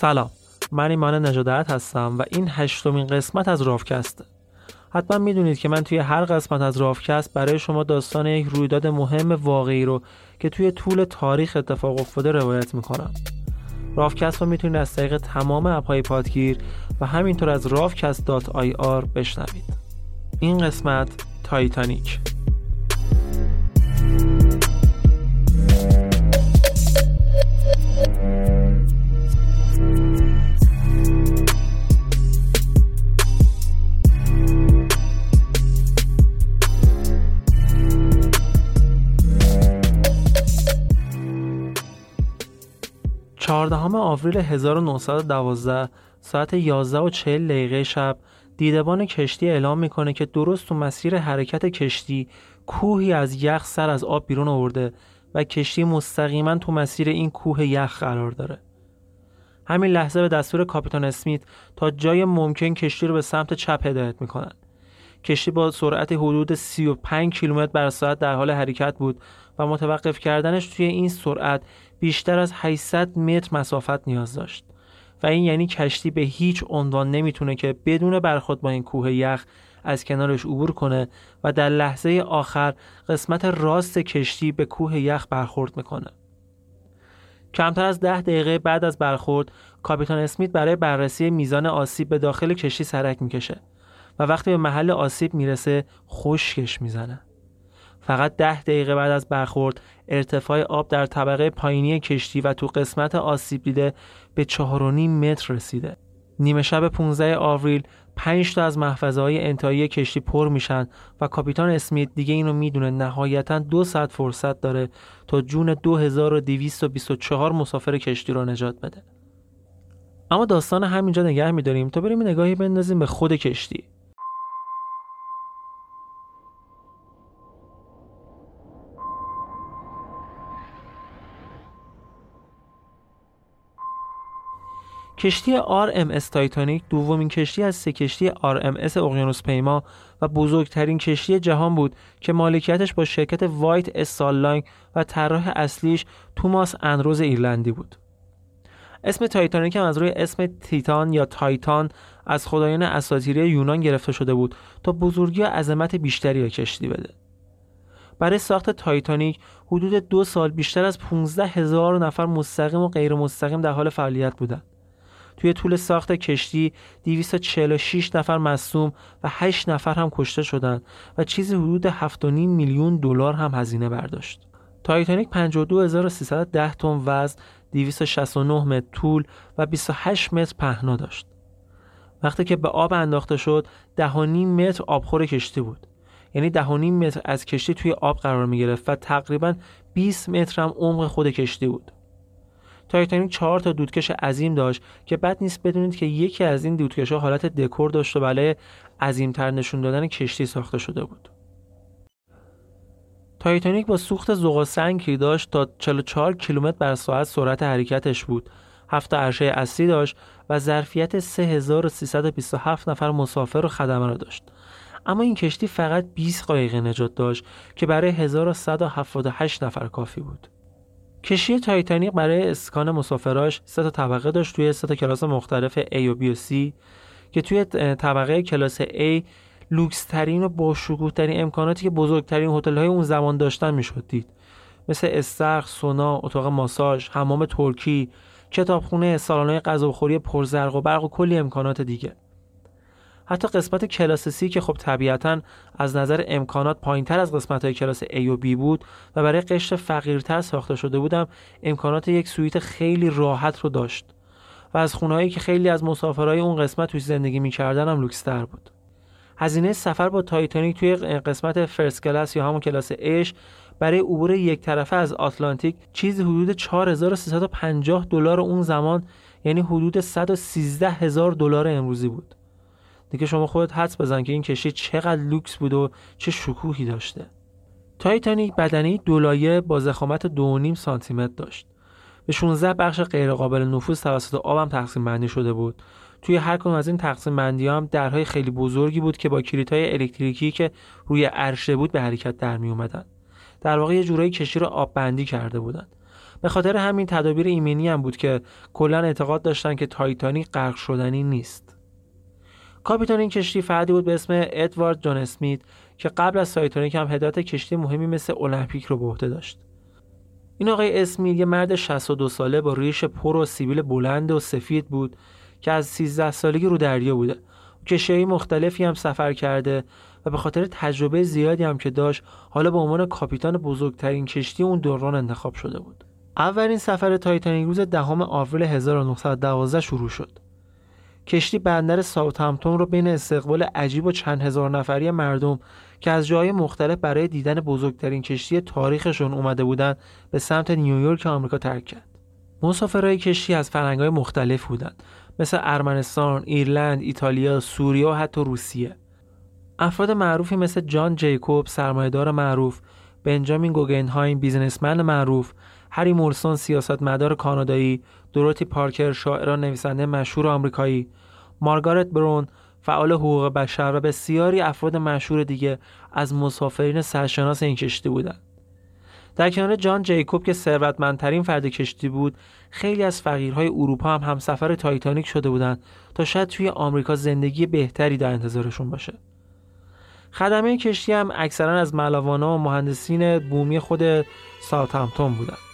سلام. من ایمان نجادت هستم و این هشتمین قسمت از رافکسته. حتما می‌دونید که من توی هر قسمت از رافکست برای شما داستان یک رویداد مهم واقعی رو که توی طول تاریخ اتفاق افتاده روایت می‌کنم. رافکست رو می‌تونید از طریق تمام اپهای پادگیر و همینطور از rafcast.ir بشنوید. این قسمت تایتانیک. چهاردهم آوریل 1912 ساعت 11 و 40 دقیقه شب دیدبان کشتی اعلام می‌کنه که درست تو مسیر حرکت کشتی کوهی از یخ سر از آب بیرون آورده و کشتی مستقیما تو مسیر این کوه یخ قرار داره. همین لحظه به دستور کاپیتان اسمیت تا جای ممکن کشتی رو به سمت چپ هدایت می‌کنن. کشتی با سرعت حدود 35 کیلومتر بر ساعت در حال حرکت بود و متوقف کردنش توی این سرعت بیشتر از 800 متر مسافت نیاز داشت و این یعنی کشتی به هیچ عنوان نمی‌تونه که بدون برخورد با این کوه یخ از کنارش عبور کنه و در لحظه آخر قسمت راست کشتی به کوه یخ برخورد می‌کنه. کمتر از ده دقیقه بعد از برخورد کاپیتان اسمیت برای بررسی میزان آسیب به داخل کشتی سرک می‌کشه و وقتی به محل آسیب می‌رسه خشکش می‌زنه. فقط ده دقیقه بعد از برخورد ارتفاع آب در طبقه پایینی کشتی و تو قسمت آسیب دیده به 4.5 متر رسیده. نیمه شب 15 آوریل 5 تا از محفظه های انتهایی کشتی پر میشن و کاپیتان اسمیت دیگه اینو می‌دونه نهایتا دو ساعت فرصت داره تا جون 2224 مسافر کشتی رو نجات بده. اما داستان همینجا نگه میداریم تا بریم نگاهی بندازیم به خود کشتی. کشتی RMS تایتانیک دومین کشتی از سه کشتی RMS اقیانوس پیما و بزرگترین کشتی جهان بود که مالکیتش با شرکت وایت استار و طراح اصلیش توماس اندروز ایرلندی بود. اسم تایتانیک هم از روی اسم تیتان یا تایتان از خدایان اساطیری یونان گرفته شده بود تا بزرگی و عظمت بیشتری به کشتی بده. برای ساخت تایتانیک حدود دو سال بیشتر از 15 هزار نفر مستقیم و غیر مستقیم در حال فعالیت بودند. توی طول ساخت کشتی 246 نفر مصوم و 8 نفر هم کشته شدند و چیزی حدود 7.5 میلیون دلار هم هزینه برداشت. تایتانیک 52310 تن وزن 269 متر طول و 28 متر پهنا داشت. وقتی که به آب انداخته شد دهانیم متر آبخور کشتی بود یعنی دهانیم متر از کشتی توی آب قرار می گرفت و تقریبا 20 متر هم عمق خود کشتی بود تایتانیک چهار تا دودکش عظیم داشت که بد نیست بدونید که یکی از این دودکش ها حالت دکور داشت و برای عظیمتر نشون دادن کشتی ساخته شده بود. تایتانیک با سوخت زغال سنگی که داشت تا 44 کیلومتر بر ساعت سرعت حرکتش بود. هفت عرشه اصلی داشت و ظرفیت 3327 نفر مسافر و خدمه را داشت. اما این کشتی فقط 20 قایق نجات داشت که برای 1178 نفر کافی بود. کشتی تایتانیک برای اسکان مسافراش سه تا طبقه داشت توی سه تا کلاس مختلف A و B و C که توی طبقه کلاس A لوکس ترین و بهترین امکاناتی که بزرگترین هتل های اون زمان داشتن می‌شد دید مثل استرخ، سونا، اتاق ماساژ، حمام ترکی، کتابخونه، سالن‌های غذاخوری پرزرق و برق و کلی امکانات دیگه. حتی قسمت کلاس C که خب طبیعتا از نظر امکانات پایینتر از قسمت های کلاس A و B بود و برای قشر فقیرتر ساخته شده بود هم امکانات یک سوئیت خیلی راحت رو داشت و از خونه‌هایی که خیلی از مسافرهای اون قسمت توش زندگی می‌کردن هم لوکستر بود. هزینه سفر با تایتانیک توی قسمت first class یا همون کلاس A برای عبور یک طرفه از آتلانتیک چیزی حدود 4350 دلار اون زمان یعنی حدود 113 هزار دلار امروزی بود. دیگه شما خودت حدس بزن که این کشتی چقدر لوکس بود و چه شکوهی داشته تایتانیک بدنه دولایه با ضخامت 2.5 سانتی متر داشت به 16 بخش غیرقابل نفوذ توسط آب هم تقسیم بندی شده بود توی هر کدوم از این تقسیم بندی هم درهای خیلی بزرگی بود که با کلیدهای الکتریکی که روی عرشه بود به حرکت در می اومدن. در واقع یه جورایی کشتی رو آب بندی کرده بودند. به خاطر همین تدابیر ایمنی هم بود که کلا اعتقاد داشتن که تایتانیک غرق شدنی نیست. کاپیتان این کشتی فردی بود به اسم ادوارد جان اسمیت که قبل از تایتانیک هم هدایت کشتی مهمی مثل المپیک رو به عهده داشت. این آقای اسمیت یه مرد 62 ساله با ریش پر و سیبیل بلند و سفید بود که از 13 سالگی رو دریا بوده. کشتی مختلفی هم سفر کرده و به خاطر تجربه زیادی هم که داشت حالا به عنوان کاپیتان بزرگترین کشتی اون دوران انتخاب شده بود. اولین سفر تایتانیک روز دهم آوریل 1912 شروع شد. کشتی بندر ساوثهمپتون رو بین استقبال عجیب و چند هزار نفری مردم که از جای مختلف برای دیدن بزرگترین کشتی تاریخشون اومده بودند به سمت نیویورک آمریکا ترک کرد. مسافرهای کشتی از فرهنگ‌های مختلف بودند مثل ارمنستان، ایرلند، ایتالیا، سوریه و حتی روسیه. افراد معروفی مثل جان جیکوب سرمایهدار معروف، بنجامین گوگنهایم بیزنسمن معروف، هری مورسون سیاستمدار کانادایی، دوروتی پارکر شاعران نویسنده مشهور آمریکایی، مارگارت برون. فعال حقوق بشر و بسیاری افراد مشهور دیگه از مسافرین سرشناس این کشتی بودند. در کنار جان جیکوب که ثروتمندترین فرد کشتی بود خیلی از فقیرهای اروپا هم همسفر تایتانیک شده بودند تا شاید توی آمریکا زندگی بهتری در انتظارشون باشه. خدمه کشتی هم اکثرا از ملاوانا و مهندسین بومی خود ساوثهمپتون بودند.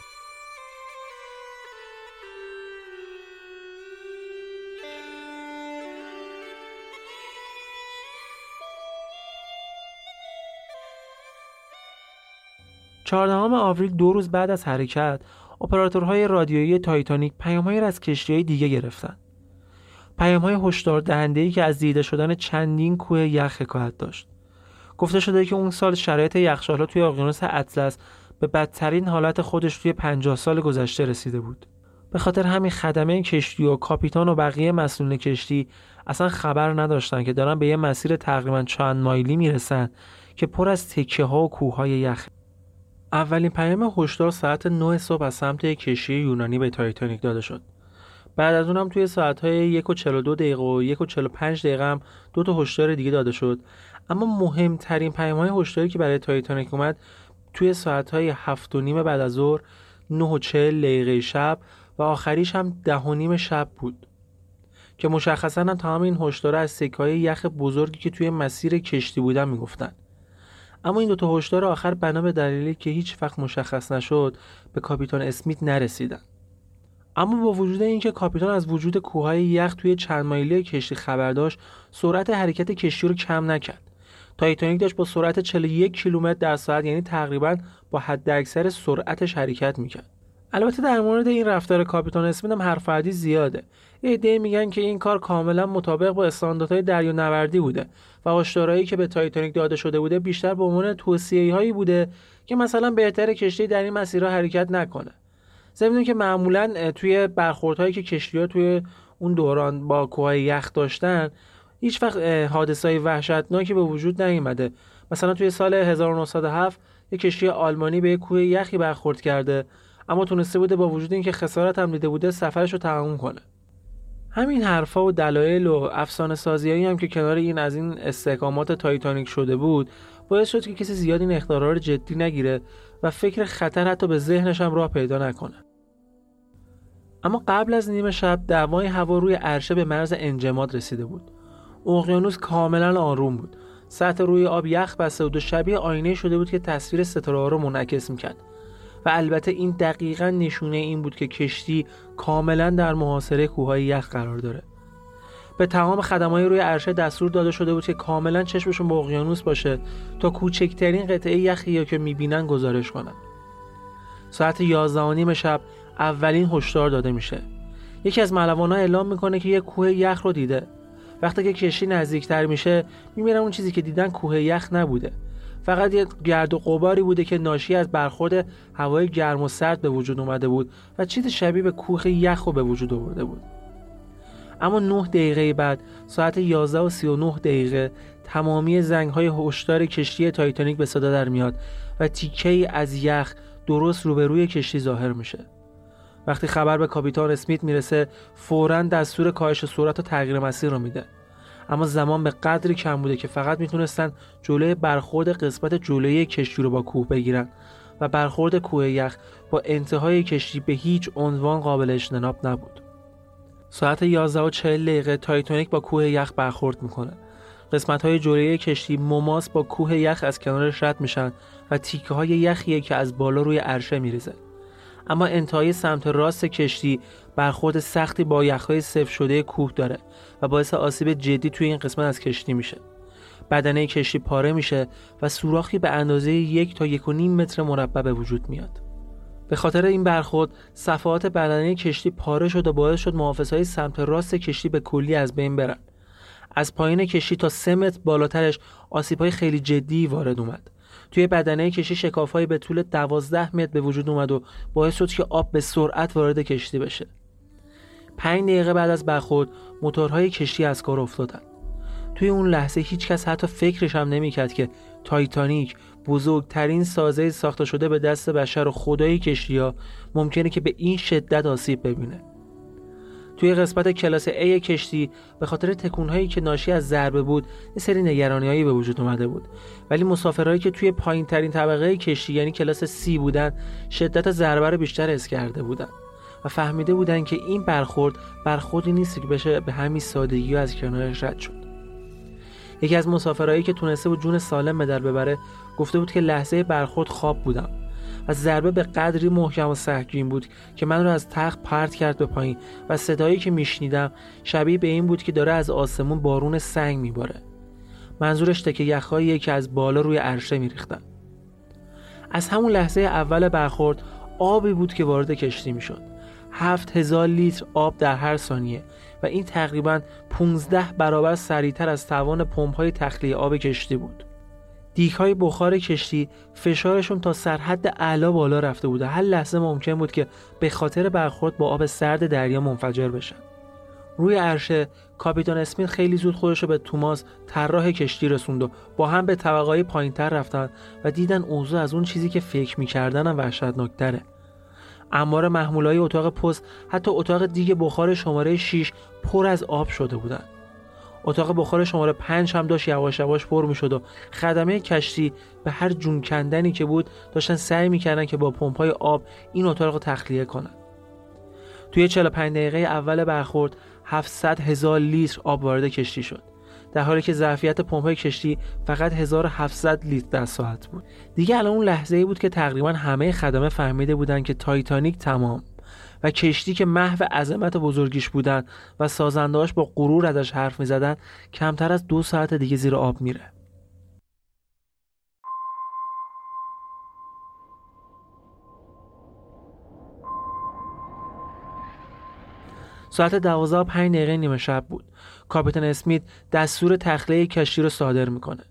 چهاردهم آوریل دو روز بعد از حرکت اپراتورهای رادیویی تایتانیک پیامهایی را از کشتیهای دیگه گرفتند. پیامهای هشدار دهنده‌ای که از دیده شدن چندین کوه یخ حکایت داشت. گفته شده که اون سال شرایط یخچال‌ها توی اقیانوس اطلس به بدترین حالت خودش توی 50 سال گذشته رسیده بود. به خاطر همین خدمه کشتی و کاپیتان و بقیه مسئولین کشتی اصلا خبر نداشتن که دارن به یه مسیر تقریبا چند مایلی می‌رسن که پر از تکه ها و کوه های یخ اولین پیام هشدار ساعت 9 صبح از سمت کشتی یونانی به تایتانیک داده شد. بعد از اونم توی ساعت‌های 1 و 42 دقیقه و 1 و 45 دقیقه هم دو تا هشدار دیگه داده شد. اما مهمترین پیام‌های هشداری که برای تایتانیک اومد توی ساعت‌های 7 و نیم بعد از ظهر 9 و 40 دقیقه شب و آخریش هم 10 و نیم شب بود. که مشخصا هم تمام این هشدارا از سکه‌های یخ بزرگی که توی مسیر کشتی بودن می‌گفتن. اما این دوتا هشدار آخر بنا به دلیلی که هیچ وقت مشخص نشد به کاپیتان اسمیت نرسیدن. اما با وجود اینکه کاپیتان از وجود کوههای یخ توی چند مایلی کشتی خبر داشت سرعت حرکت کشتی رو کم نکرد. تایتانیک داشت با سرعت 41 کیلومتر در ساعت یعنی تقریبا با حد اکثر سرعتش حرکت می‌کرد. البته در مورد این رفتار کاپیتان اسمیت هم حرف زیاده. یه عده میگن که این کار کاملا مطابق با استانداردهای دریانوردی بوده و هشدارهایی که به تایتانیک داده شده بوده بیشتر به عنوان توصیه هایی بوده که مثلا بهتره کشتی در این مسیرها حرکت نکنه. ضمن اینکه معمولا توی برخوردهایی که کشتی ها توی اون دوران با کوههای یخ داشتن هیچ وقت حادثه وحشتناکی به وجود نیومده. مثلا توی سال 1907 یک کشتی آلمانی به کوه یخی برخورد کرده اما تونسته بوده با وجود اینکه خسارت هم دیده بوده سفرش رو تموم کنه. همین حرفا و دلایل و افسانه سازیایی هم که کنار این از این استحکامات تایتانیک شده بود باعث شد که کسی زیاد این اختراع رو جدی نگیره و فکر خطر حتی به ذهنش هم راه پیدا نکنه. اما قبل از نیمه شب دمای هوا روی عرشه به مرز انجماد رسیده بود. اقیانوس کاملا آروم بود. سطح روی آب یخ بسته بود و شبیه آینه شده بود که تصویر ستاره رو منعکس می‌کرد. و البته این دقیقا نشونه این بود که کشتی کاملا در محاصره کوههای یخ قرار داره. به تمام خدمای روی عرشه دستور داده شده بود که کاملا چشمشون به اقیانوس باشه تا کوچکترین قطعه یخی یا که می‌بینن گزارش کنن. ساعت 11 نیم شب اولین هشدار داده میشه. یکی از ملوانا اعلام می‌کنه که یه کوه یخ رو دیده. وقتی که کشتی نزدیکتر میشه می‌بینن اون چیزی که دیدن کوه یخ نبوده. فقط یه گرد و غباری بوده که ناشی از برخورد هوای گرم و سرد به وجود اومده بود و چیز شبیه به کوه یخ رو به وجود آورده بود. اما 9 دقیقه بعد ساعت 11 و 39 دقیقه تمامی زنگ های هشدار کشتی تایتانیک به صدا در میاد و تیکه از یخ درست روبروی کشتی ظاهر میشه. وقتی خبر به کاپیتان اسمیت می‌رسه فورا دستور کاهش سرعت و تغییر مسیر رو میده. اما زمان به قدری کم بوده که فقط می‌تونستن جلوی برخورد قسمت جلوی کشتی رو با کوه بگیرن و برخورد کوه یخ با انتهای کشتی به هیچ عنوان قابل اجتناب نبود. ساعت 11 و 40 دقیقه تایتانیک با کوه یخ برخورد می‌کنه. قسمت های جلوی کشتی مماس با کوه یخ از کنارش رد میشن و تیکه های یخیه که از بالا روی عرشه میریزه. اما انتهای سمت راست کشتی برخورد سختی با یخهای صف شده کوه داره و باعث آسیب جدی توی این قسمت از کشتی میشه. بدنه کشتی پاره میشه و سوراخی به اندازه یک تا یک و نیم متر مربع به وجود میاد. به خاطر این برخورد صفحات بدنه کشتی پاره شد و باعث شد محافظهای سمت راست کشتی به کلی از بین برن. از پایین کشتی تا سه متر بالاترش آسیبهای خیلی جدی وارد اومد. توی بدنه کشتی شکافهایی به طول دوازده متر به وجود اومد و باعث شد که آب به سرعت وارد کشتی بشه. پنج دقیقه بعد از برخورد موتورهای کشتی از کار افتادن. توی اون لحظه هیچ کس حتی فکرش هم نمی‌کرد که تایتانیک بزرگترین سازه ساخته شده به دست بشر و خدای کشتی ها ممکنه که به این شدت آسیب ببینه. توی قسمت کلاس A کشتی به خاطر تکونهایی که ناشی از ضربه بود یه سری نگرانیهایی به وجود اومده بود. ولی مسافرهایی که توی پایین ترین طبقه کشتی یعنی کلاس C بودن شدت ضربه رو بیشتر حس کرده بودن. و فهمیده بودن که این برخورد برخوردی نیست که بشه به همین سادگی از کنارش رد شد. یکی از مسافرهایی که تونسته بود جون سالم به در ببره گفته بود که لحظه برخورد خواب بودم و ضربه به قدری محکم و سهگین بود که من رو از تخت پرت کرد به پایین و صدایی که میشنیدم شبیه به این بود که داره از آسمون بارون سنگ میباره منظورش تکه یخهایی که از بالا روی عرشه میریختن. از همون لحظه اول برخورد آبی بود که وارد کشتی می‌شد. هفت هزار لیتر آب در هر ثانیه و این تقریبا 15 برابر سریعتر از توان پمپ های تخلیه آب کشتی بود. دیک های بخار کشتی فشارشون تا سرحد اعلا بالا رفته بود و هر لحظه ممکن بود که به خاطر برخورد با آب سرد دریا منفجر بشن. روی عرشه کاپیتان اسمیت خیلی زود خودش رو به توماس طراح کشتی رسوند و با هم به طبقه پایینتر رفتن و دیدن اوضاع از اون چیزی که فکر می‌کردن هم وحشتناکتره. انبار محمولای اتاق پست حتی اتاق دیگه بخار شماره 6 پر از آب شده بودن اتاق بخار شماره 5 هم داشت یواش یواش پر می‌شد و خدمه کشتی به هر جون کندنی که بود داشتن سعی می‌کردن که با پمپای آب این اتاق رو تخلیه کنن. توی 45 دقیقه اول برخورد 700 هزار لیتر آب وارد کشتی شد. در حالی که ظرفیت پمپ‌های کشتی فقط 1700 لیتر در ساعت بود. دیگه الان اون لحظه بود که تقریبا همه خدمه فهمیده بودن که تایتانیک تمام و کشتی که محو عظمت بزرگیش بودن و سازندهاش با غرور ازش حرف می‌زدن کمتر از دو ساعت دیگه زیر آب میره. ساعت دوازده و پنج دقیقه نیمه شب بود. کاپیتان اسمیت دستور تخلیه کشتی رو صادر می‌کنه.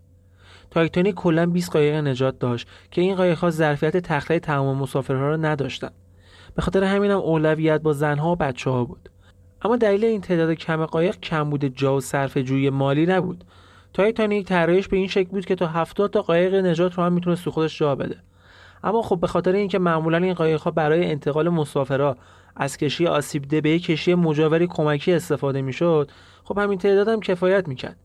تایتانیک کلا 20 قایق نجات داشت که این قایق‌ها ظرفیت تخلیه تمام مسافرها را نداشتند به خاطر همینم اولویت با زنها و بچه ها بود. اما دلیل این تعداد کم قایق کمبود جا و صرفه جویی مالی نبود. تایتانیک طراحیش به این شکل بود که تا 70 تا قایق نجات رو هم می‌تونست تو خودش جا بده. اما خب به خاطر اینکه معمولا این قایق‌ها برای انتقال مسافرها از کشتی آسیب دیده به یک کشتی مجاوری کمکی استفاده می‌شد خب همین تعداد هم کفایت می‌کرد.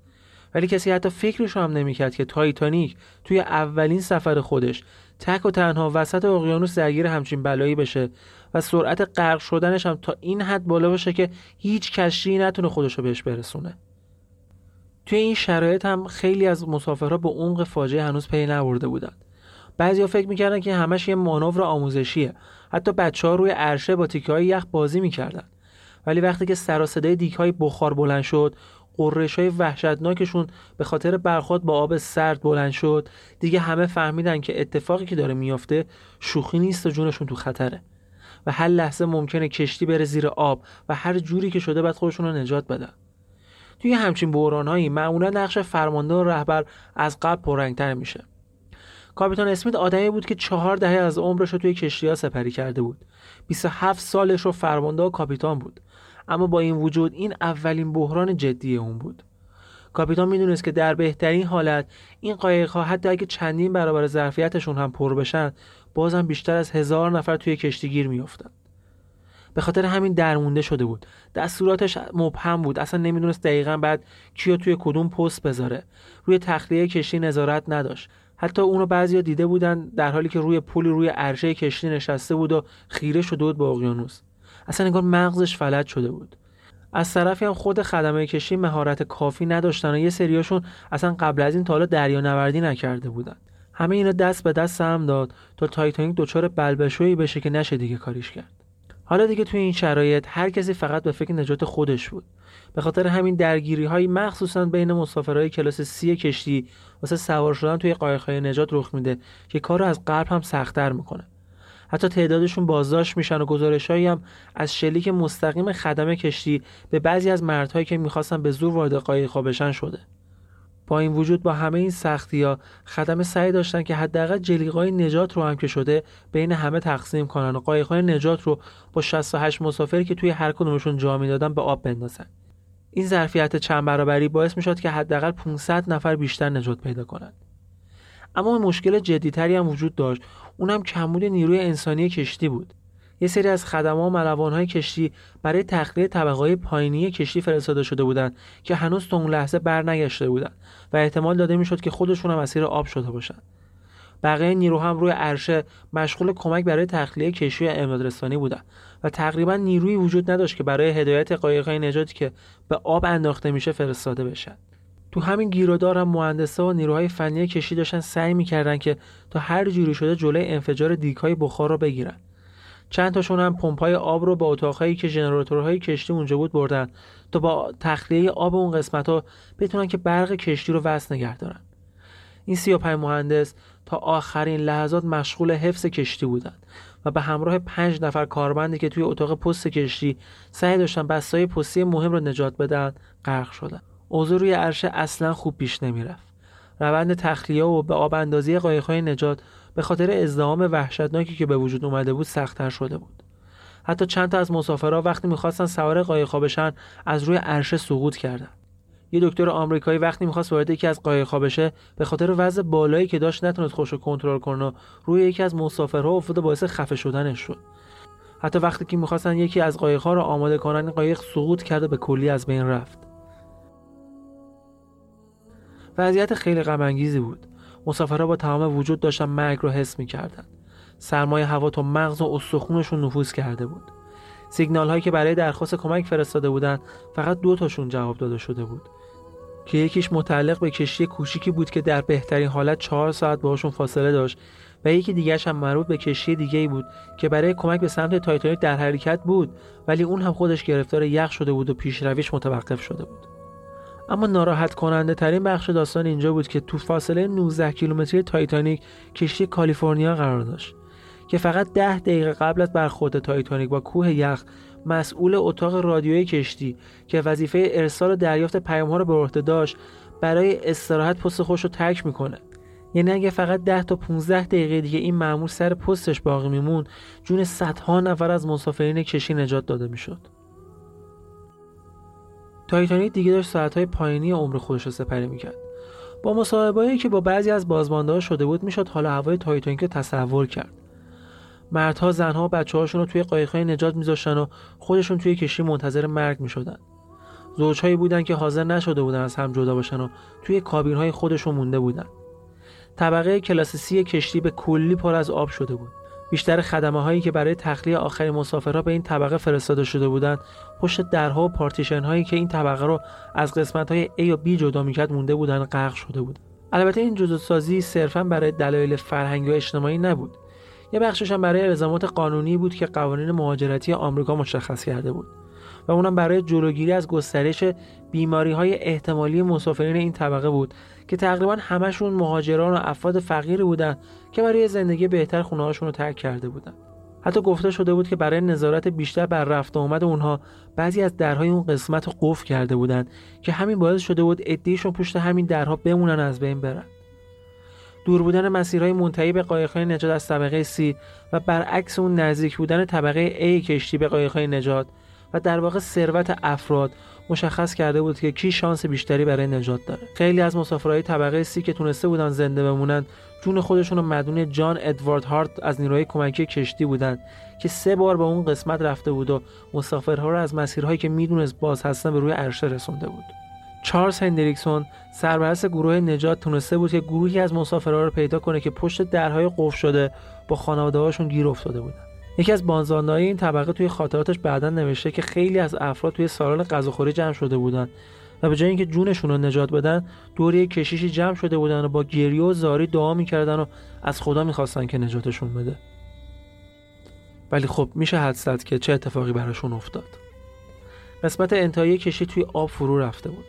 ولی کسی حتی فکرش هم نمی‌کرد که تایتانیک توی اولین سفر خودش تک و تنها وسط اقیانوس درگیر همچین بلایی بشه و سرعت غرق شدنش هم تا این حد بالا باشه که هیچ کشتی نتونه خودش رو بهش برسونه. توی این شرایط هم خیلی از مسافرها به عمق فاجعه هنوز پی نبرده بودند بعضیا فکر می‌کردن که همش یه مانور آموزشیه. حتی بچه ها روی عرشه با تیکه های یخ بازی می‌کردن. ولی وقتی که سر صدای دیک های بخار بلند شد قررش های وحشتناکشون به خاطر برخورد با آب سرد بلند شد دیگه همه فهمیدن که اتفاقی که داره میافته شوخی نیست و جونشون تو خطره. و هر لحظه ممکنه کشتی بره زیر آب و هر جوری که شده باید خودشون رو نجات بدن. توی همچین بحرانهایی معمولا نقش فرمانده و رهبر از قبل پررنگتر میشه. کاپیتان اسمیت آدمی بود که چهار دهه از عمرش رو توی کشتی ها سپری کرده بود. 27 سالش رو فرمانده و کاپیتان بود. اما با این وجود این اولین بحران جدی اون بود. کاپیتان می‌دونست که در بهترین حالت این قایق ها حتی اگه چندین برابر ظرفیتشون هم پر بشن بازم بیشتر از هزار نفر توی کشتیگیر میافتند به خاطر همین درمونده شده بود. دستوراتش مبهم بود. اصلا نمی‌دونست دقیقا بعد کیو توی کدوم پست بذاره. روی تخلیه کشتی نظارت نداشت. حتی اونو بعضیا دیده بودن در حالی که روی پول روی عرشه کشتی نشسته بود و خیره شده بود به اقیانوس. اصلا انگار مغزش فلج شده بود. از طرفی هم خود خدمه کشتی مهارت کافی نداشتن و یه سریاشون اصلا قبل از این تا حالا دریا نوردی نکرده بودن. همه اینا دست به دست هم داد تا تایتانیک دچار بلبشویی بشه که نشه دیگه کاریش کرد. حالا دیگه توی این شرایط هر کسی فقط به فکر نجات خودش بود. به خاطر همین درگیری های مخصوصا بین مسافرهای کلاس سی کشتی واسه سوار شدن توی قایق‌های نجات رخ میده که کار رو از قلب هم سختتر می‌کنه. حتی تعدادشون بازداشت میشن و گزارشهایی هم از شلیک مستقیم خدمه کشتی به بعضی از مردهایی که می‌خواستن به زور وارد قایق‌ها بشن شده. با این وجود با همه این سختی ها خدمه سعی داشتن که حداقل جلیقای نجات رو هم که شده بین همه تقسیم کنن و قایق‌های نجات رو با 68 مسافری که توی هر کدومشون جا می‌دادن به آب بندازن. این ظرفیت چند برابری باعث می‌شد که حداقل 500 نفر بیشتر نجات پیدا کنند. اما مشکل جدیتری هم وجود داشت. اونم کمبود نیروی انسانی کشتی بود. یه سری از خدمه و های کشتی برای تخلیه طبقه پایینی کشتی فرستاده شده بودند که هنوز تا اون لحظه برنگشته بودند و احتمال داده می‌شد که خودشون هم اسیر آب شده باشند. بقیه نیرو هم روی عرشه مشغول کمک برای تخلیه کشتی امدادرسانی بودند و تقریبا نیروی وجود نداشت که برای هدایت قایق‌های نجاتی که به آب انداخته میشه فرستاده بشن. تو همین گیرودار هم مهندسا و نیروهای فنی کشتی داشتن سعی می‌کردن که تا هر جوری شده جلوی انفجار دیگهای بخار رو بگیرن. چند تاشون هم پمپای آب رو به اتاقهایی که ژنراتورهای کشتی اونجا بود بردن تا با تخلیه آب اون قسمت ها بتونن که برق کشتی رو وصل نگه دارن. این 35 مهندس تا آخرین لحظات مشغول حفظ کشتی بودند و به همراه پنج نفر کارمندی که توی اتاق پست کشتی سعی داشتن بستای پستی مهم رو نجات بدن غرق شدن. اوضاع روی عرشه اصلا خوب پیش نمی‌رفت. روند تخلیه و به آب اندازی قایق‌های نجات به خاطر ازدهام وحشتناکی که به وجود اومده بود سختتر شده بود. حتی چند تا از مسافرها وقتی می‌خواستن سوار قایق‌ها بشن از روی عرشه سقوط کردن. یه دکتر آمریکایی وقتی می‌خواست وارد یکی از قایق‌ها بشه به خاطر وضع بالایی که داشت نتونست خوش کنترل کنه روی یکی از مسافرها افتاد باعث خفه شدنش شد. حتی وقتی که می‌خواستن یکی از قایق‌ها رو آماده کنن قایق سقوط کرده به کلی از بین رفت. وضعیت خیلی غم بود. مسافرها با تمام وجود داشتن مرگ رو حس می‌کردن. سرمایه هوا تا مغز و استخونشون نفوذ کرده بود. سیگنال هایی که برای درخواست کمک فرستاده بودند فقط دو تاشون جواب داده شده بود. که یکیش متعلق به کشتی کوچیکی بود که در بهترین حالت چهار ساعت باهاشون فاصله داشت و یکی دیگرش هم مربوط به کشتی دیگه بود که برای کمک به سمت تایتانیک در حرکت بود ولی اون هم خودش گرفتار یخ شده بود و پیشرویش متوقف شده بود. اما ناراحت کننده ترین بخش داستان اینجا بود که تو فاصله 19 کیلومتری تایتانیک کشتی کالیفرنیا قرار داشت که فقط ده دقیقه قبل از برخورد تایتانیک با کوه یخ مسئول اتاق رادیوی کشتی که وظیفه ارسال و دریافت پیام ها رو به عهده داشت برای استراحت پست خودش رو ترک می‌کنه. یعنی اگه فقط 10 تا 15 دقیقه دیگه این مأمور سر پستش باقی می‌موند جون صدها نفر از مسافرین کشتی نجات داده می‌شد. تایتانیک دیگه داشت ساعتهای پایانی عمر خودش رو سپری می‌کرد. با مصاحبه‌ای که با بعضی از بازمانده‌ها شده بود می‌شد حال و هوای تایتانیک رو تصور کرد. مردها زنها و بچه هاشون رو توی قایقهای نجات میذاشتن و خودشون توی کشتی منتظر مرگ می‌شدن. زوجهایی بودن که حاضر نشده بودن از هم جدا باشن و توی کابین های خودشون مونده بودن. طبقه کلاس C کشتی به کلی پر از آب شده بود. بیشتر خدمه هایی که برای تخلیه آخرین مسافرها به این طبقه فرستاده شده بودند پشت درها و پارتیشن هایی که این طبقه رو از قسمت های A و B جدا می‌کرد مونده بودن غرق شده بود. البته این جداسازی صرفا برای دلایل فرهنگی و اجتماعی نبود. یه بخشش هم برای الزامات قانونی بود که قوانین مهاجرتی آمریکا مشخص کرده بود و اونم برای جلوگیری از گسترش بیماری های احتمالی مسافرین این طبقه بود که تقریبا همشون مهاجران و افراد فقیری بودن که برای زندگی بهتر خونه رو ترک کرده بودن. حتی گفته شده بود که برای نظارت بیشتر بر رفت و آمد اونها بعضی از درهای اون قسمت رو قفل کرده بودند که همین باعث شده بود ادیشون پشت همین درها بمونن از بین برن. دور بودن مسیرهای منتهی به قایقهای نجات از طبقه C و برعکس اون نزدیک بودن طبقه A کشتی به قایقهای نجات و در واقع ثروت افراد مشخص کرده بود که کی شانس بیشتری برای نجات داره. خیلی از مسافرهای طبقه سی که تونسته بودن زنده بمونن جون خودشون رو مدون جان ادوارد هارت از نیروهای کمکی کشتی بودن که سه بار به اون قسمت رفته بود و مسافرها رو از مسیرهایی که می‌دونست باز هستن به روی عرشه رسونده بود. چارلز هندریکسون سرپرست گروه نجات تونسته بود که گروهی از مسافرها رو پیدا کنه که پشت درهای قفل شده با خانواده‌هاشون گیر افتاده بودن. یکی از بانزانهای این طبقه توی خاطراتش بعدا نوشته که خیلی از افراد توی سالن غذاخوری جمع شده بودن و به جای اینکه جونشون رو نجات بدن دور یک کشیشی جمع شده بودن و با گریه و زاری دعا می‌کردن و از خدا می‌خواستن که نجاتشون بده. ولی خب میشه حد زد که چه اتفاقی براشون افتاد. قسمت انتهایی کشی توی آب فرو رفته بود.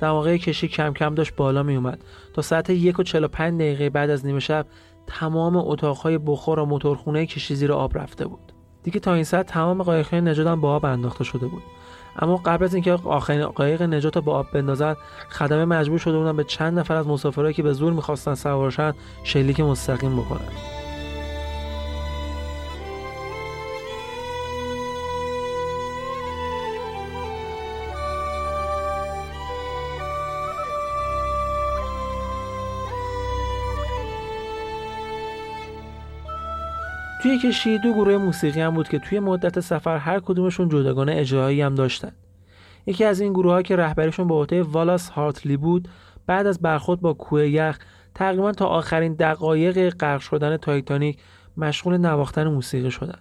دماغه کشی کم کم داشت بالا می اومد تا ساعت یک و 45 دقیقه بعد از نیمه شب تمام اتاقهای بخور و موتورخونه کشتی زیر آب رفته بود. دیگه تا این ساعت تمام قایق‌های نجات هم با آب انداخته شده بود. اما قبل از اینکه آخرین قایق نجات رو با آب بندازن خدمه مجبور شده بودن به چند نفر از مسافرهایی که به زور می‌خواستن سوارشن شلیک مستقیم بکنن. توی کشتی دو گروه موسیقی هم بود که توی مدت سفر هر کدومشون جداگانه اجرایی هم داشتن. یکی از این گروه ها که رهبریشون به عهده والاس هارتلی بود بعد از برخورد با کوه یخ تقریبا تا آخرین دقایق غرق شدن تایتانیک مشغول نواختن موسیقی شدن.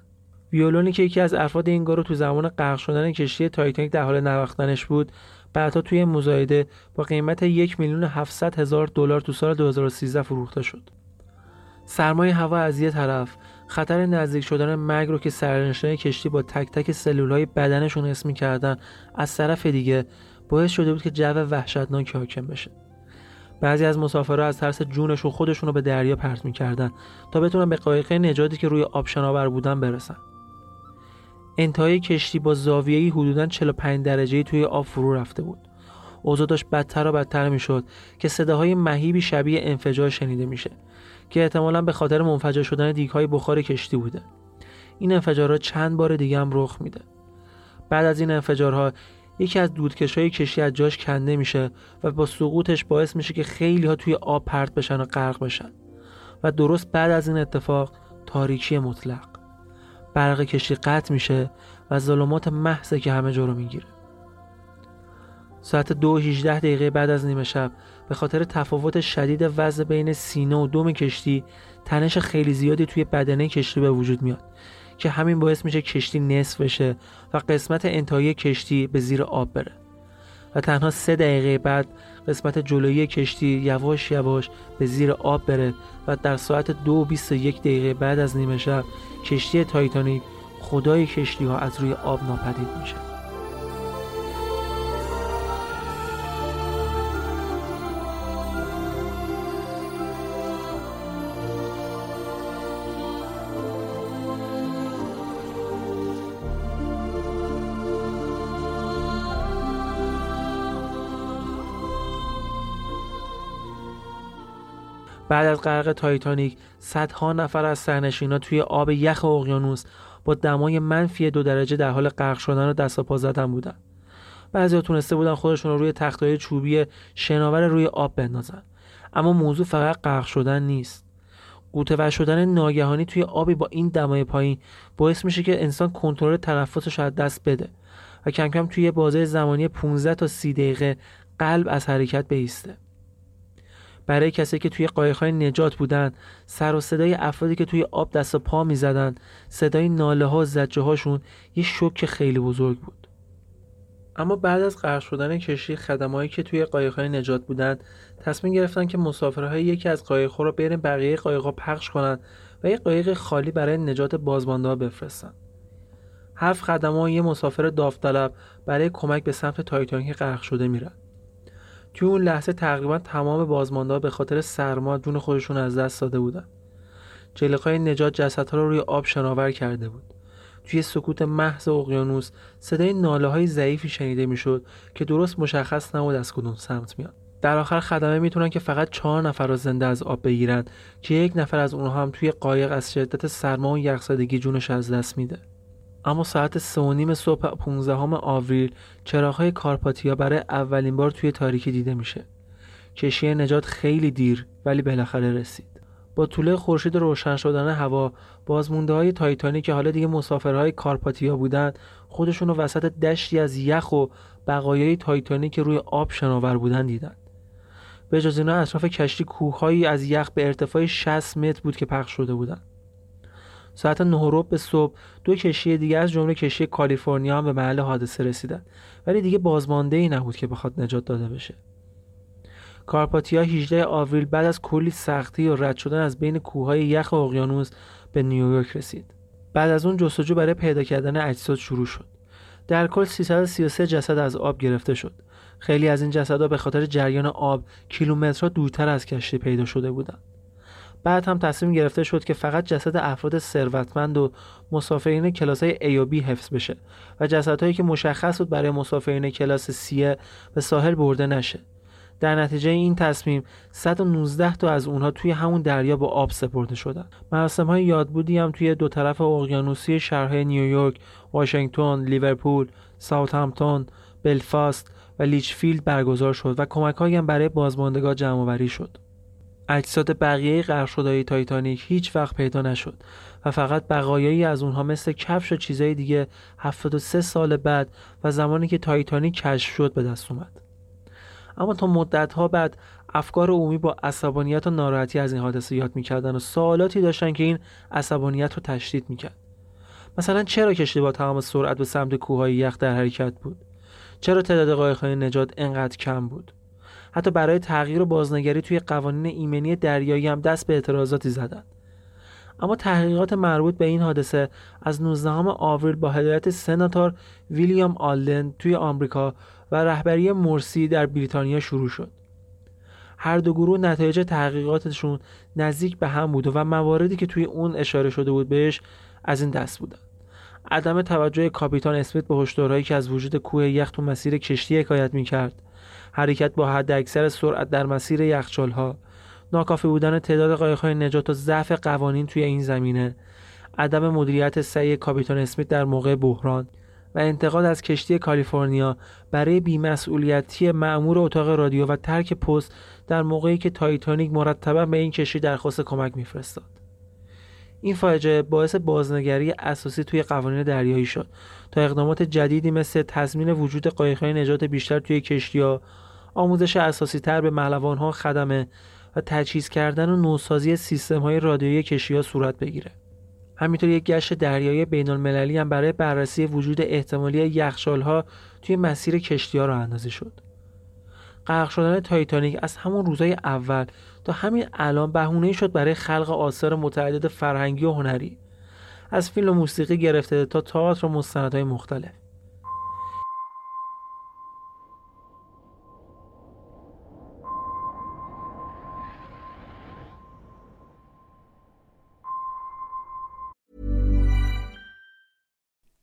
ویولونی که یکی از افراد این گروه تو زمان غرق شدن کشتی تایتانیک در حال نواختنش بود بعدها توی مزایده با قیمت یک میلیون 700 هزار دلار تو سال 2013 فروخته شد. سرمایه هوا از یه طرف خطر نزدیک شدن مرگ رو که سرنشینای کشتی با تک تک سلولهای بدنشون حس می‌کردن از طرف دیگه باعث شده بود که جو وحشتناکی حاکم بشه. بعضی از مسافرها از ترس جونشون خودشون رو به دریا پرت می‌کردن تا بتونن به قایق نجاتی که روی آب شناور بودن برسن. انتهای کشتی با زاویه‌ای حدوداً 45 درجه‌ای توی آب فرو رفته بود. اوضاع داشت بدتر و بدتر می‌شد که صداهای مهیبی شبیه انفجار شنیده میشه که احتمالا به خاطر منفجر شدن دیگهای بخار کشتی بوده. این انفجارها چند بار دیگه هم رخ میده. بعد از این انفجارها یکی از های کشتی از جاش کنده میشه و با سقوطش باعث میشه که خیلی ها توی آب پرت بشن و غرق بشن. و درست بعد از این اتفاق تاریکی مطلق. برق کشتی قطع میشه و ظلمات محضه که همه جا رو می‌گیره. ساعت دو دقیقه بعد از نیمه شب. به خاطر تفاوت شدید وزن بین سینه و دوم کشتی تنش خیلی زیادی توی بدنه کشتی به وجود میاد که همین باعث میشه کشتی نصف بشه و قسمت انتهایی کشتی به زیر آب بره. و تنها سه دقیقه بعد قسمت جلویی کشتی یواش یواش به زیر آب بره و در ساعت دو بیست یک دقیقه بعد از نیمه شب کشتی تایتانیک خدای کشتی ها از روی آب ناپدید میشه. بعد از غرق تایتانیک صدها نفر از سرنشینا توی آب یخ اقیانوس با دمای منفی دو درجه در حال غرق شدن و دست و پا زدن بودن. بعضی تونسته بودن خودشون رو روی تختای چوبی شناور روی آب بندازن. اما موضوع فقط غرق شدن نیست. قوطه شدن ناگهانی توی آبی با این دمای پایین باعث میشه که انسان کنترل تنفسش از دست بده و کم کم توی بازه زمانی 15 تا 30 دقیقه قلب از حرکت بیسته. برای کسی که توی قایق‌های نجات بودن سر و صدای افرادی که توی آب دست و پا می‌زدن صدای ناله ها و زجه هاشون یه شوک خیلی بزرگ بود اما بعد از غرق شدن کشتی خدمایی که توی قایق‌های نجات بودند تصمیم گرفتن که مسافرهای یکی از قایق‌ها رو بین بقیه قایق‌ها پخش کنند و یک قایق خالی برای نجات بازمانده بفرستن. هفت خدما یه مسافر داوطلب برای کمک به سمت تایتانیک غرق شده میرن. توی اون لحظه تقریبا تمام بازمانده به خاطر سرما جون خودشون از دست داده بودن. جلیقه‌های نجات جسدها رو روی آب شناور کرده بود. توی سکوت محض اقیانوس صدای ناله های ضعیفی شنیده می‌شد که درست مشخص نبود از کدوم سمت میاد در آخر خدمه می‌تونن که فقط چهار نفر را زنده از آب بگیرن که یک نفر از اونها هم توی قایق از شدت سرما و یخزدگی جونش از دست میده اما ساعت سه و نیم صبح 15 آوریل چراغهای کارپاتیا برای اولین بار توی تاریکی دیده میشه. کشی نجات خیلی دیر ولی بالاخره رسید. با طول خورشید روشن شدن هوا بازمونده های تایتانی که حالا دیگه مسافرهای کارپاتیا بودند خودشون رو وسط دشتی از یخ و بقایای تایتانی که روی آب شناور بودن دیدن. به جز اینا اطراف کشتی کوههایی از یخ به ارتفاع 60 متر بود که پخش شده بودن. ساعت 9 به صبح دو کشتی دیگه از جمله کشتی کالیفرنیا هم به محل حادثه رسیدن ولی دیگه بازمانده ای نبود که بخواد نجات داده بشه کارپاتیا 18 آوریل بعد از کلی سختی و رد شدن از بین کوههای یخ اقیانوس به نیویورک رسید. بعد از اون جستجو برای پیدا کردن اجساد شروع شد. در کل 333 جسد از آب گرفته شد. خیلی از این جسدها به خاطر جریان آب کیلومترها دورتر از کشتی پیدا شده بودند. بعد هم تصمیم گرفته شد که فقط جسد افراد ثروتمند و مسافرین کلاس های A و B حفظ بشه و جسدهایی که مشخص بود برای مسافرین کلاس C به ساحل برده نشه در نتیجه این تصمیم 119 تا از اونها توی همون دریا به آب سپرده شدن. مراسم های یادبودی هم توی دو طرف اقیانوسی شهرهای نیویورک، واشنگتن، لیورپول، ساوثهمپتون، بلفاست و لیچفیلد برگزار شد و کمک هم برای بازماندگان جمع شد. اجساد بقیه غرق تایتانیک هیچ وقت پیدا نشد و فقط بقایایی از اونها مثل کفش و چیزهای دیگه 73 سال بعد و زمانی که تایتانیک کشف شد به دست اومد. اما تا مدت ها بعد افکار عمومی با عصبانیت و ناراحتی از این حادثه یاد می‌کردن و سوالاتی داشتن که این عصبانیت رو تشدید می‌کرد. مثلا چرا کشتی با تمام سرعت به سمت کوههای یخ در حرکت بود؟ چرا تعداد قایق‌های نجات انقدر کم بود؟ حتی برای تغییر و بازنگری توی قوانین ایمنی دریایی هم دست به اعتراضاتی زدند اما تحقیقات مربوط به این حادثه از 19 آوریل با هدایت سناتور ویلیام آلدن توی آمریکا و رهبری مرسی در بریتانیا شروع شد. هر دو گروه نتایج تحقیقاتشون نزدیک به هم بود و مواردی که توی اون اشاره شده بود بهش از این دست بودن. عدم توجه کاپیتان اسمیت به هشدارهایی که از وجود کوه یخ تو مسیر کشتی حکایت می‌کرد حرکت با حد اکثر سرعت در مسیر یخچالها. ناکافی بودن تعداد قایق‌های نجات و ضعف قوانین توی این زمینه. عدم مدیریت صحیح کاپیتان اسمیت در موقع بحران و انتقاد از کشتی کالیفرنیا برای بیمسئولیتی مأمور اتاق رادیو و ترک پست در موقعی که تایتانیک مرتبا به این کشتی درخواست کمک میفرستاد. این فاجعه باعث بازنگری اساسی توی قوانین دریایی شد تا اقدامات جدیدی مثل تضمین وجود قایق‌های نجات بیشتر توی کشتی‌ها آموزش اساسی تر به ها خدمه و تجهیز کردن و نوسازی سیستم های رادیویی کشتی صورت بگیره. همینطور یک گشت دریایی بین المللی هم برای بررسی وجود احتمالی یخچال ها توی مسیر کشتی ها راه اندازی شد. غرق شدن تایتانیک از همون روزهای اول تا همین الان بهونه شد برای خلق آثار متعدد فرهنگی و هنری. از فیلم و موسیقی گرفته تا تئاتر و مستندهای مختلف.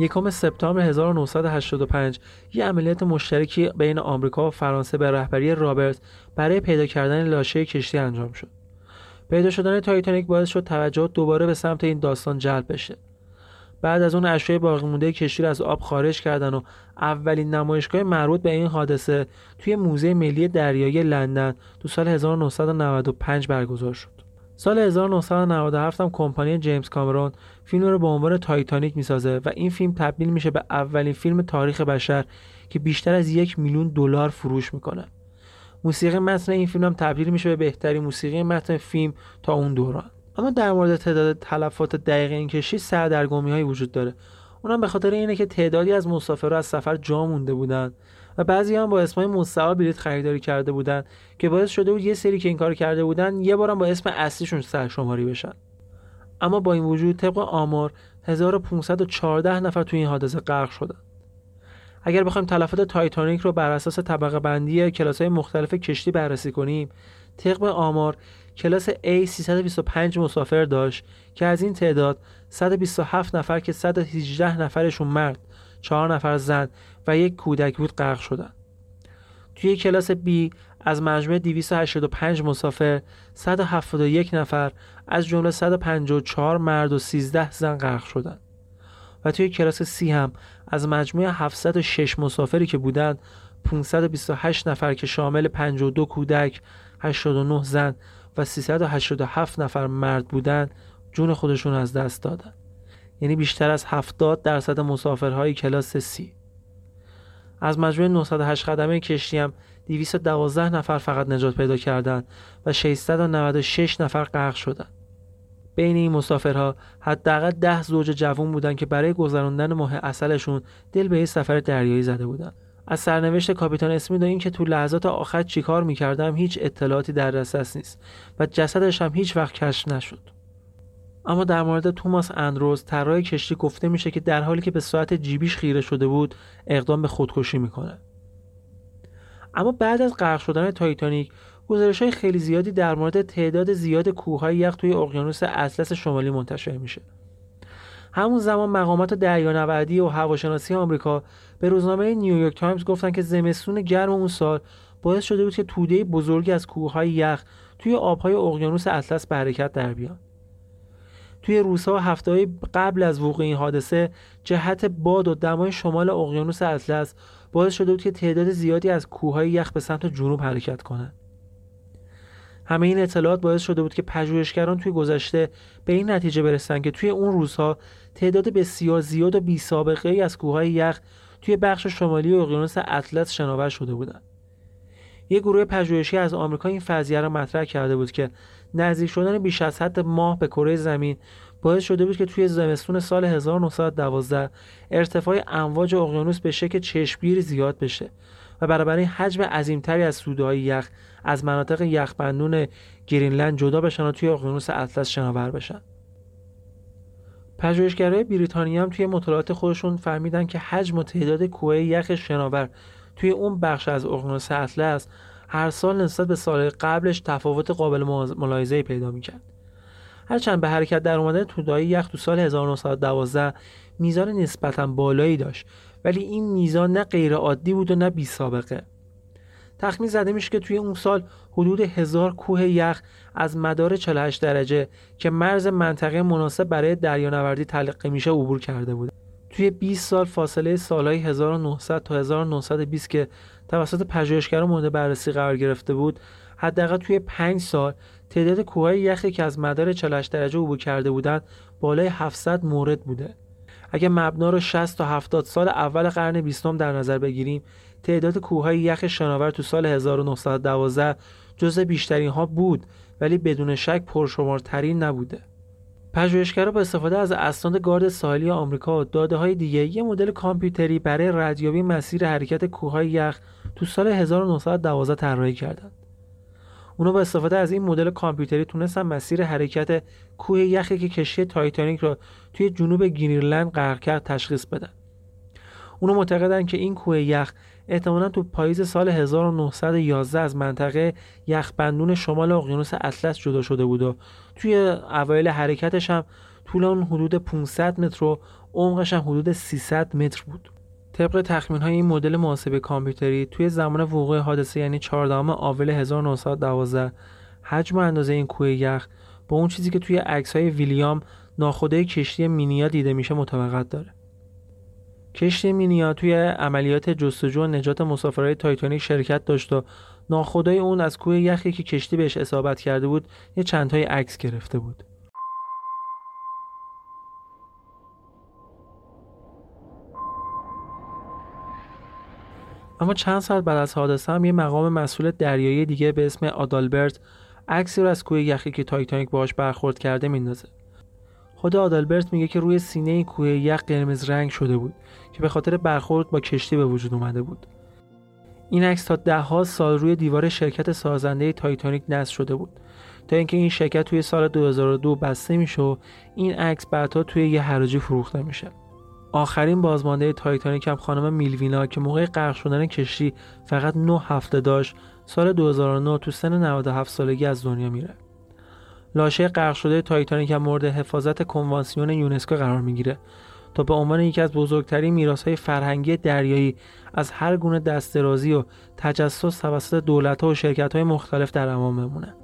یکم سپتامبر 1985 یه عملیات مشترکی بین آمریکا و فرانسه به رهبری رابرت برای پیدا کردن لاشه کشتی انجام شد. پیدا شدن تایتانیک باعث شد توجه دوباره به سمت این داستان جلب بشه. بعد از اون اشیاء باقی مونده کشتی از آب خارج کردن و اولین نمایشگاه مربوط به این حادثه توی موزه ملی دریایی لندن تو سال 1995 برگزار شد. سال 1997 هم کمپانی جیمز کامرون فیلم رو به عنوان تایتانیک می‌سازه و این فیلم تبدیل میشه به اولین فیلم تاریخ بشر که بیشتر از یک میلیون دلار فروش می‌کنه. موسیقی متن این فیلم هم تبدیل میشه به بهترین موسیقی متن فیلم تا اون دوران. اما در مورد تعداد تلفات دقیق این کشتی سردرگمی هایی وجود داره. اونم به خاطر اینه که تعدادی از مسافرها از سفر جا مونده بودن و بعضی هم با اسمای مستعار بلیط خریداری کرده بودن که باعث شده بود یه سری که این کار کرده بودن یه بارم با اسم اصلیشون سرشماری بشن اما با این وجود طبق آمار 1514 نفر توی این حادثه غرق شدن اگر بخوایم تلفات تایتانیک رو بر اساس طبقه بندی کلاس های مختلف کشتی بررسی کنیم طبق آمار کلاس A 325 مسافر داشت که از این تعداد 127 نفر که 118 نفرشون مرد 4 نفر زن و یک کودک بود غرق شدند. توی کلاس B از مجموع 285 مسافر 171 نفر از جمله 154 مرد و 13 زن غرق شدند. و توی کلاس C هم از مجموع 706 مسافری که بودند 528 نفر که شامل 52 کودک 89 زن و 387 نفر مرد بودند جون خودشون از دست دادند. یعنی بیشتر از 70 درصد مسافرهای کلاس C از مجموع 908 قدمه کشتی هم 212 نفر فقط نجات پیدا کردند و 696 نفر غرق شدند. بین این مسافرها حداقل 10 زوج جوان بودند که برای گذراندن ماه اصلشون دل به این سفر دریایی زده بودند. از سرنوشت کاپیتان اسمیت و اینکه تو لحظات آخر چیکار می‌کردم هیچ اطلاعاتی در دسترس نیست و جسدش هم هیچ وقت کشف نشد. اما در مورد توماس اندروز طراح کشتی گفته میشه که در حالی که به ساعت جیبیش خیره شده بود اقدام به خودکشی می‌کنه اما بعد از غرق شدن تایتانیک گزارش های خیلی زیادی در مورد تعداد زیاد کوههای یخ توی اقیانوس اطلس شمالی منتشر میشه. همون زمان مقامات دریانوردی و هواشناسی آمریکا به روزنامه نیویورک تایمز گفتن که زمستون گرم اون سال باعث شده بود که توده بزرگی از کوههای یخ توی آبهای اقیانوس اطلس به حرکت در بیان توی روزها و هفته قبل از وقوع این حادثه جهت باد و دمای شمال اقیانوس اطلس باعث شده بود که تعداد زیادی از کوههای یخ به سمت جنوب حرکت کنند همه این اطلاعات باعث شده بود که پژوهشگران توی گذشته به این نتیجه برسن که توی اون روزها تعداد بسیار زیاد و بی سابقه ای از کوههای یخ توی بخش شمالی اقیانوس اطلس شناور شده بودند. یک گروه پژوهشی از آمریکا این فرضیه را مطرح کرده بود که نزدیک شدن بیش از حد ماه به کره زمین باعث شده بود که توی زمستون سال 1912 ارتفاع امواج اقیانوس به شکل چشمگیر زیاد بشه و بنابراین حجم عظیمتری از های یخ از مناطق یخبندون گرینلند جدا بشن و توی اقیانوس اطلس شناور بشن پژوهشگرای بریتانیا هم توی مطالعات خودشون فهمیدن که حجم و تعداد کوه یخ شناور توی اون بخش از اقیانوس اطلس هر سال نسبت به سال قبلش تفاوت قابل ملاحظه پیدا می‌کرد. هرچند به حرکت در اومدن تودایی یخ تو سال 1912 میزان نسبتا بالایی داشت ولی این میزان نه غیر عادی بود و نه بی سابقه. تخمین زده میشه که توی اون سال حدود هزار کوه یخ از مدار 48 درجه که مرز منطقه مناسب برای دریانوردی تلقی میشه عبور کرده بود. توی 20 سال فاصله سالهای 1900 تا 1920 که توسط پژوهشگران مورد بررسی قرار گرفته بود حداقل توی 5 سال تعداد کوههای یخی که از مدار 48 درجه عبور کرده بودند بالای 700 مورد بوده اگه مبنا رو 60 تا 70 سال اول قرن 20 در نظر بگیریم تعداد کوههای یخ شناور تو سال 1912 جزء بیشترین ها بود ولی بدون شک پرشمارترین نبوده پژوهشگرا با استفاده از اسناد گارد ساحلی آمریکا و داده های دیگه یه مدل کامپیوتری برای ردیابی مسیر حرکت کوههای یخ تو سال 1912 طراحی کردند. اونا با استفاده از این مدل کامپیوتری تونستن مسیر حرکت کوه یخی که کشتی تایتانیک را توی جنوب گرینلند غرق کرد تشخیص بدن. اونا معتقدن که این کوه یخ احتمالا تو پاییز سال 1911 از منطقه یخبندون شمال اقیانوس اطلس جدا شده بود و توی اوایل حرکتش هم طول اون حدود 500 متر و عمقش هم حدود 300 متر بود. طبق تخمین های این مدل محاسبه کامپیوتری توی زمان وقوع حادثه یعنی 14 آوریل 1912 حجم و اندازه این کوه یخ با اون چیزی که توی عکس های ویلیام ناخوده کشتی مینیا دیده میشه مطابقت داره. کشتی مینیا توی عملیات جستجو و نجات مسافرهای تایتانیک شرکت داشت و ناخدای اون از کوه یخی که کشتی بهش اصابت کرده بود یه چندتای عکس گرفته بود. اما چند ساعت بعد از حادثه هم یه مقام مسئول دریایی دیگه به اسم آدالبرت عکسی رو از کوه یخی که تایتانیک باهاش برخورد کرده میندازه. خود آدالبرت میگه که روی سینه کوه یخ قرمز رنگ شده بود که به خاطر برخورد با کشتی به وجود اومده بود. این عکس تا ده ها سال روی دیوار شرکت سازنده تایتانیک نصب شده بود. تا اینکه این شرکت توی سال 2002 بسته میشه و این عکس بعدها توی یه حراجی فروخته میشه. آخرین بازمانده تایتانیک هم خانم میلوینا که موقع غرق شدن کشتی فقط 9 هفته داشت سال 2009 تو سن 97 سالگی از دنیا میره لاشه غرق شده تایتانیک هم مورد حفاظت کنوانسیون یونسکو قرار می‌گیره تا به عنوان یکی از بزرگترین میراث‌های فرهنگی دریایی از هر گونه دسترازی و تجسس توسط دولت‌ها و شرکت‌های مختلف در امان بمونه.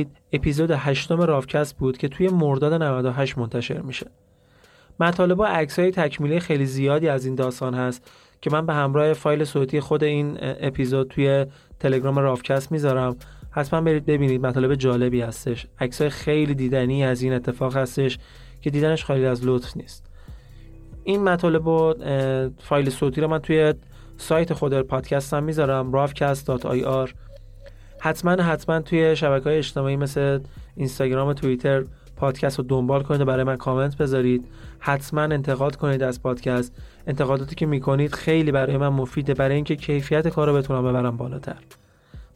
شنیدید اپیزود هشتم رافکست بود که توی مرداد 98 منتشر میشه. مطالب و های تکمیلی خیلی زیادی از این داستان هست که من به همراه فایل صوتی خود این اپیزود توی تلگرام رافکست می‌ذارم. حتما برید ببینید مطالب جالبی هستش. های خیلی دیدنی از این اتفاق هستش که دیدنش خالی از لطف نیست. این مطالب و فایل صوتی رو من توی سایت خود پادکست هم می‌ذارم rafcast.ir حتما حتما توی شبکه های اجتماعی مثل اینستاگرام و توییتر پادکست رو دنبال کنید و برای من کامنت بذارید. حتما انتقاد کنید از پادکست. انتقاداتی که می‌کنید خیلی برای من مفیده برای اینکه کیفیت کار رو بتونم ببرم بالاتر.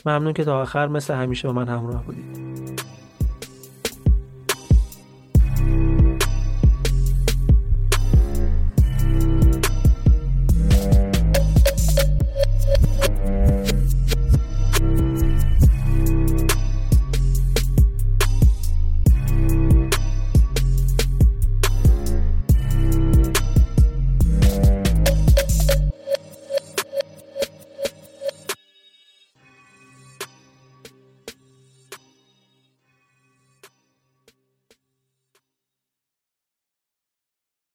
ممنون که تا آخر مثل همیشه با من همراه بودید.